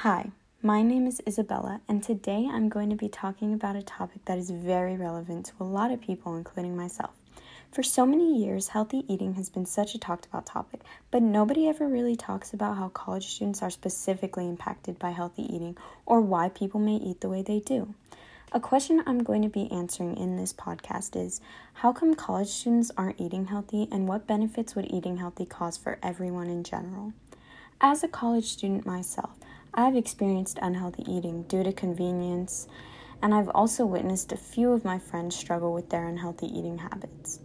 Hi, my name is Isabella, and today I'm going to be talking about a topic that is very relevant to a lot of people, including myself. For so many years, healthy eating has been such a talked about topic, but nobody ever really talks about how college students are specifically impacted by healthy eating or why people may eat the way they do. A question I'm going to be answering in this podcast is How come college students aren't eating healthy, and what benefits would eating healthy cause for everyone in general? As a college student myself, I've experienced unhealthy eating due to convenience, and I've also witnessed a few of my friends struggle with their unhealthy eating habits.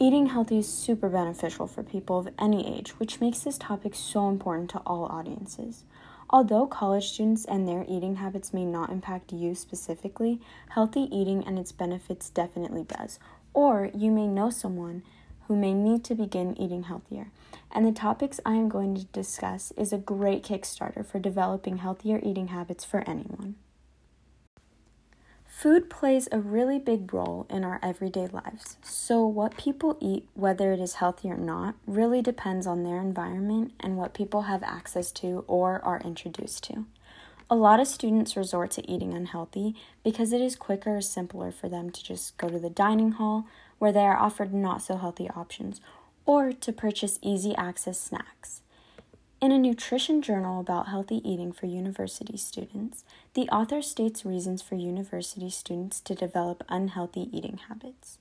Eating healthy is super beneficial for people of any age, which makes this topic so important to all audiences. Although college students and their eating habits may not impact you specifically, healthy eating and its benefits definitely does. Or you may know someone who may need to begin eating healthier. And the topics I am going to discuss is a great kickstarter for developing healthier eating habits for anyone. Food plays a really big role in our everyday lives. So, what people eat, whether it is healthy or not, really depends on their environment and what people have access to or are introduced to. A lot of students resort to eating unhealthy because it is quicker or simpler for them to just go to the dining hall where they are offered not so healthy options or to purchase easy access snacks. In a nutrition journal about healthy eating for university students, the author states reasons for university students to develop unhealthy eating habits.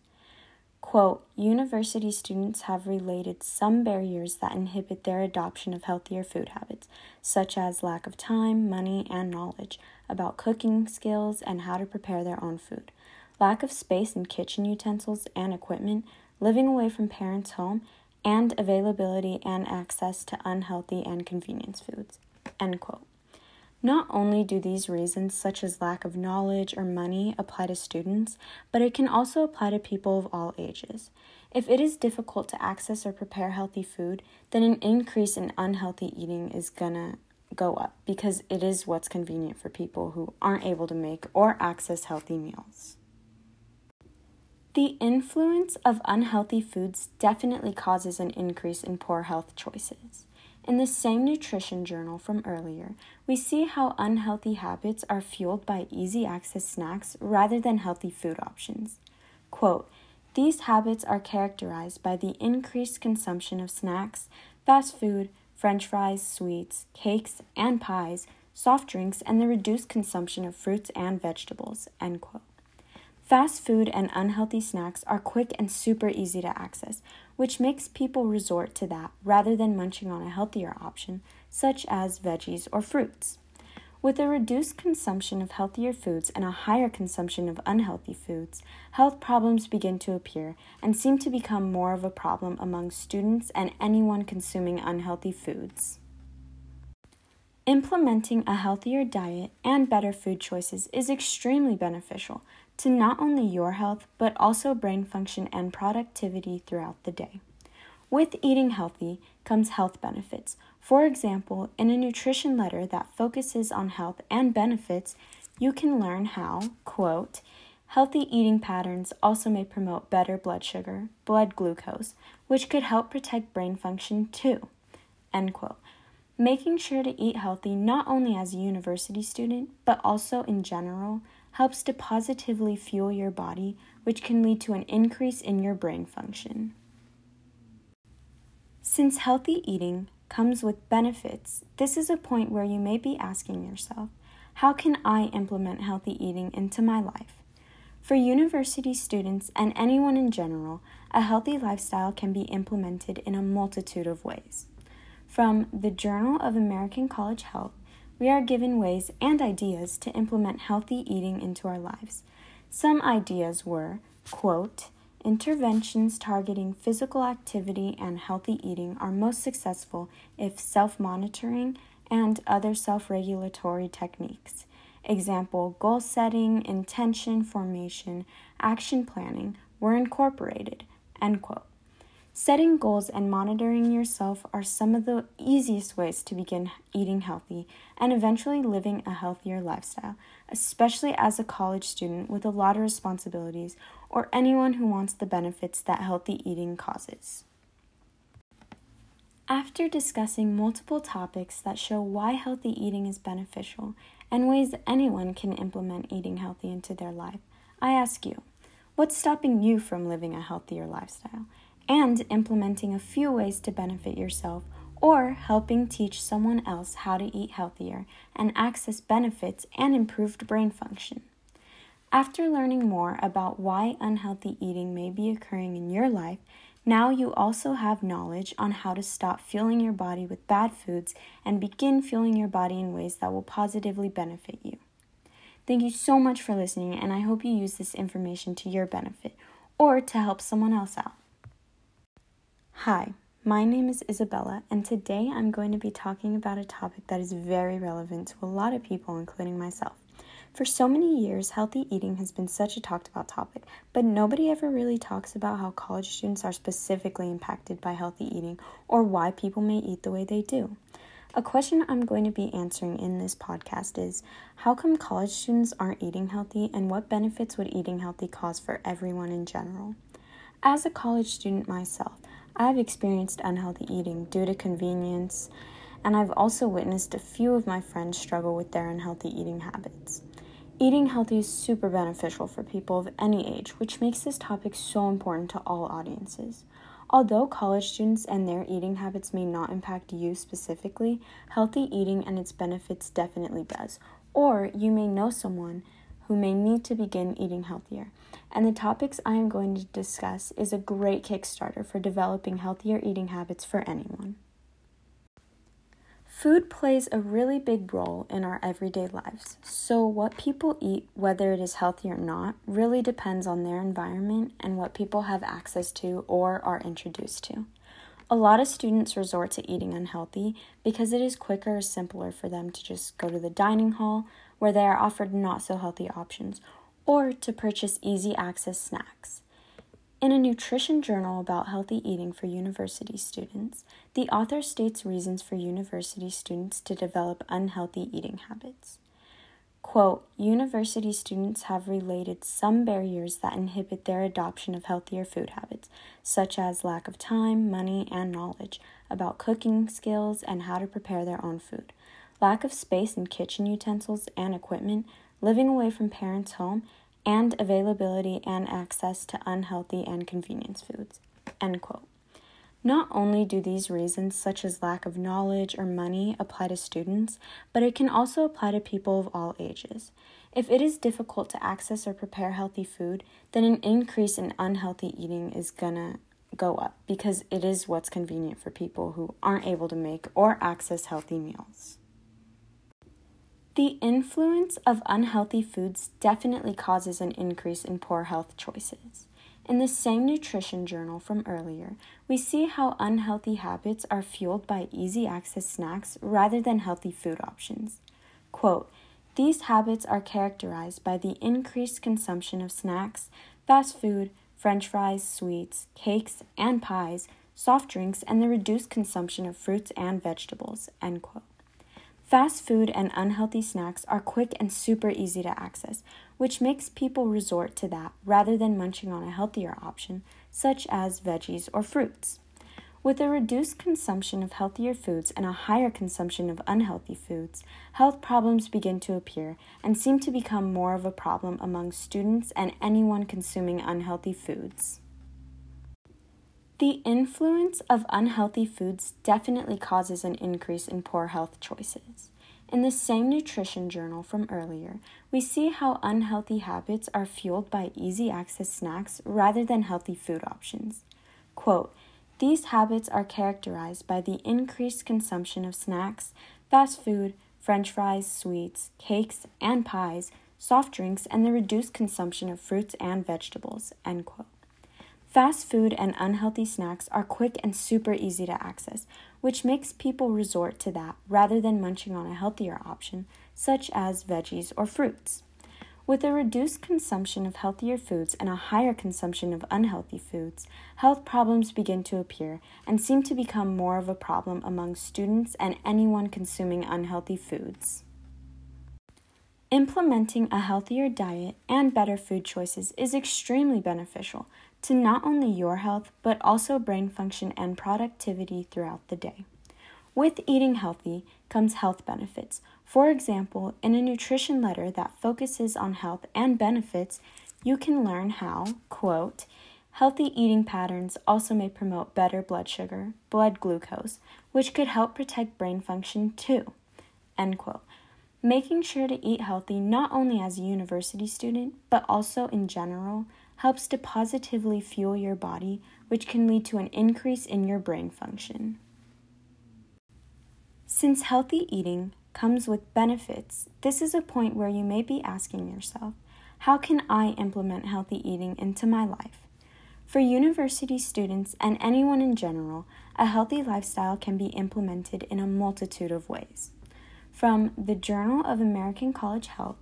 Quote, university students have related some barriers that inhibit their adoption of healthier food habits, such as lack of time, money, and knowledge about cooking skills and how to prepare their own food, lack of space and kitchen utensils and equipment, living away from parents' home, and availability and access to unhealthy and convenience foods. End quote. Not only do these reasons, such as lack of knowledge or money, apply to students, but it can also apply to people of all ages. If it is difficult to access or prepare healthy food, then an increase in unhealthy eating is gonna go up because it is what's convenient for people who aren't able to make or access healthy meals. The influence of unhealthy foods definitely causes an increase in poor health choices. In the same nutrition journal from earlier, we see how unhealthy habits are fueled by easy access snacks rather than healthy food options. Quote, these habits are characterized by the increased consumption of snacks, fast food, french fries, sweets, cakes, and pies, soft drinks, and the reduced consumption of fruits and vegetables. End quote. Fast food and unhealthy snacks are quick and super easy to access, which makes people resort to that rather than munching on a healthier option, such as veggies or fruits. With a reduced consumption of healthier foods and a higher consumption of unhealthy foods, health problems begin to appear and seem to become more of a problem among students and anyone consuming unhealthy foods. Implementing a healthier diet and better food choices is extremely beneficial to not only your health, but also brain function and productivity throughout the day. With eating healthy comes health benefits. For example, in a nutrition letter that focuses on health and benefits, you can learn how, quote, healthy eating patterns also may promote better blood sugar, blood glucose, which could help protect brain function too, end quote. Making sure to eat healthy not only as a university student, but also in general helps to positively fuel your body, which can lead to an increase in your brain function. Since healthy eating comes with benefits, this is a point where you may be asking yourself, how can I implement healthy eating into my life? For university students and anyone in general, a healthy lifestyle can be implemented in a multitude of ways. From the Journal of American College Health we are given ways and ideas to implement healthy eating into our lives. Some ideas were, quote, Interventions targeting physical activity and healthy eating are most successful if self monitoring and other self regulatory techniques, example, goal setting, intention formation, action planning, were incorporated. End quote. Setting goals and monitoring yourself are some of the easiest ways to begin eating healthy and eventually living a healthier lifestyle, especially as a college student with a lot of responsibilities or anyone who wants the benefits that healthy eating causes. After discussing multiple topics that show why healthy eating is beneficial and ways anyone can implement eating healthy into their life, I ask you, what's stopping you from living a healthier lifestyle and implementing a few ways to benefit yourself or helping teach someone else how to eat healthier and access benefits and improved brain function? After learning more about why unhealthy eating may be occurring in your life, now you also have knowledge on how to stop fueling your body with bad foods and begin fueling your body in ways that will positively benefit you. Thank you so much for listening, and I hope you use this information to your benefit or to help someone else out. Hi, my name is Isabella, and today I'm going to be talking about a topic that is very relevant to a lot of people, including myself. For so many years, healthy eating has been such a talked about topic, but nobody ever really talks about how college students are specifically impacted by healthy eating or why people may eat the way they do. A question I'm going to be answering in this podcast is How come college students aren't eating healthy, and what benefits would eating healthy cause for everyone in general? As a college student myself, I've experienced unhealthy eating due to convenience, and I've also witnessed a few of my friends struggle with their unhealthy eating habits. Eating healthy is super beneficial for people of any age, which makes this topic so important to all audiences. Although college students and their eating habits may not impact you specifically, healthy eating and its benefits definitely does. Or you may know someone who may need to begin eating healthier. And the topics I am going to discuss is a great kickstarter for developing healthier eating habits for anyone. Food plays a really big role in our everyday lives. So, what people eat, whether it is healthy or not, really depends on their environment and what people have access to or are introduced to. A lot of students resort to eating unhealthy because it is quicker or simpler for them to just go to the dining hall where they are offered not so healthy options or to purchase easy access snacks. In a nutrition journal about healthy eating for university students, the author states reasons for university students to develop unhealthy eating habits. Quote, university students have related some barriers that inhibit their adoption of healthier food habits, such as lack of time, money, and knowledge about cooking skills and how to prepare their own food, lack of space in kitchen utensils and equipment, living away from parents' home, and availability and access to unhealthy and convenience foods. End quote. Not only do these reasons, such as lack of knowledge or money, apply to students, but it can also apply to people of all ages. If it is difficult to access or prepare healthy food, then an increase in unhealthy eating is gonna go up because it is what's convenient for people who aren't able to make or access healthy meals. The influence of unhealthy foods definitely causes an increase in poor health choices. In the same nutrition journal from earlier, we see how unhealthy habits are fueled by easy access snacks rather than healthy food options. Quote, these habits are characterized by the increased consumption of snacks, fast food, french fries, sweets, cakes, and pies, soft drinks, and the reduced consumption of fruits and vegetables. End quote. Fast food and unhealthy snacks are quick and super easy to access, which makes people resort to that rather than munching on a healthier option, such as veggies or fruits. With a reduced consumption of healthier foods and a higher consumption of unhealthy foods, health problems begin to appear and seem to become more of a problem among students and anyone consuming unhealthy foods. The influence of unhealthy foods definitely causes an increase in poor health choices. In the same nutrition journal from earlier, we see how unhealthy habits are fueled by easy access snacks rather than healthy food options. Quote, these habits are characterized by the increased consumption of snacks, fast food, french fries, sweets, cakes, and pies, soft drinks, and the reduced consumption of fruits and vegetables. End quote. Fast food and unhealthy snacks are quick and super easy to access, which makes people resort to that rather than munching on a healthier option, such as veggies or fruits. With a reduced consumption of healthier foods and a higher consumption of unhealthy foods, health problems begin to appear and seem to become more of a problem among students and anyone consuming unhealthy foods. Implementing a healthier diet and better food choices is extremely beneficial to not only your health, but also brain function and productivity throughout the day. With eating healthy comes health benefits. For example, in a nutrition letter that focuses on health and benefits, you can learn how, quote, healthy eating patterns also may promote better blood sugar, blood glucose, which could help protect brain function too, end quote. Making sure to eat healthy not only as a university student, but also in general, helps to positively fuel your body, which can lead to an increase in your brain function. Since healthy eating comes with benefits, this is a point where you may be asking yourself, how can I implement healthy eating into my life? For university students and anyone in general, a healthy lifestyle can be implemented in a multitude of ways. From the Journal of American College Health,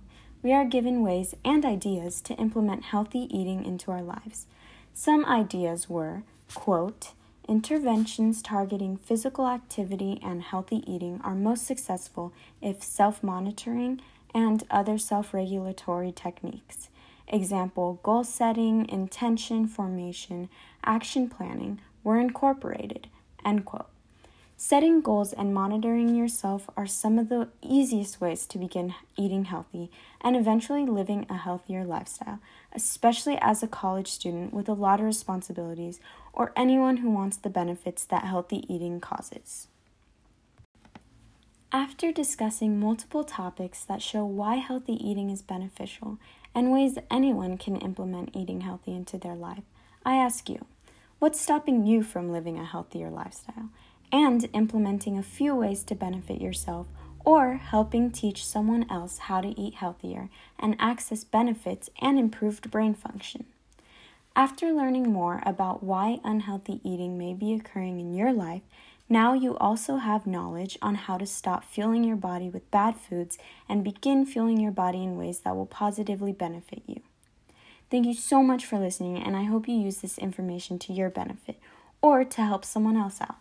we are given ways and ideas to implement healthy eating into our lives. Some ideas were, quote, Interventions targeting physical activity and healthy eating are most successful if self monitoring and other self regulatory techniques, example, goal setting, intention formation, action planning, were incorporated. End quote. Setting goals and monitoring yourself are some of the easiest ways to begin eating healthy and eventually living a healthier lifestyle, especially as a college student with a lot of responsibilities or anyone who wants the benefits that healthy eating causes. After discussing multiple topics that show why healthy eating is beneficial and ways anyone can implement eating healthy into their life, I ask you, what's stopping you from living a healthier lifestyle? And implementing a few ways to benefit yourself or helping teach someone else how to eat healthier and access benefits and improved brain function. After learning more about why unhealthy eating may be occurring in your life, now you also have knowledge on how to stop fueling your body with bad foods and begin fueling your body in ways that will positively benefit you. Thank you so much for listening, and I hope you use this information to your benefit or to help someone else out.